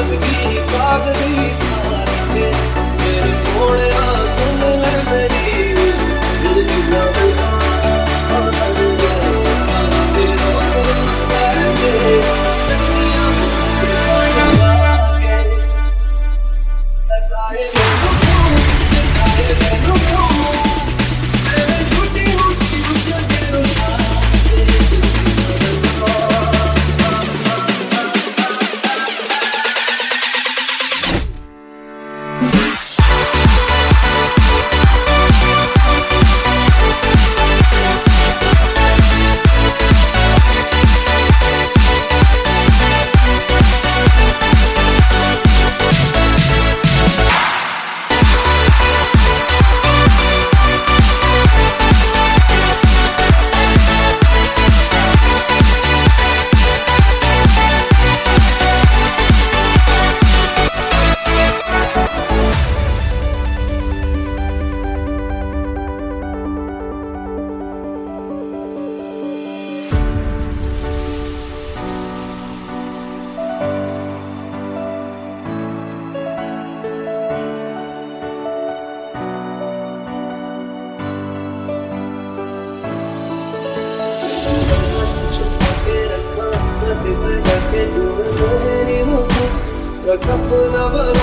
नाराजगी कागजी सारे मेरे सोने सुन कपना बना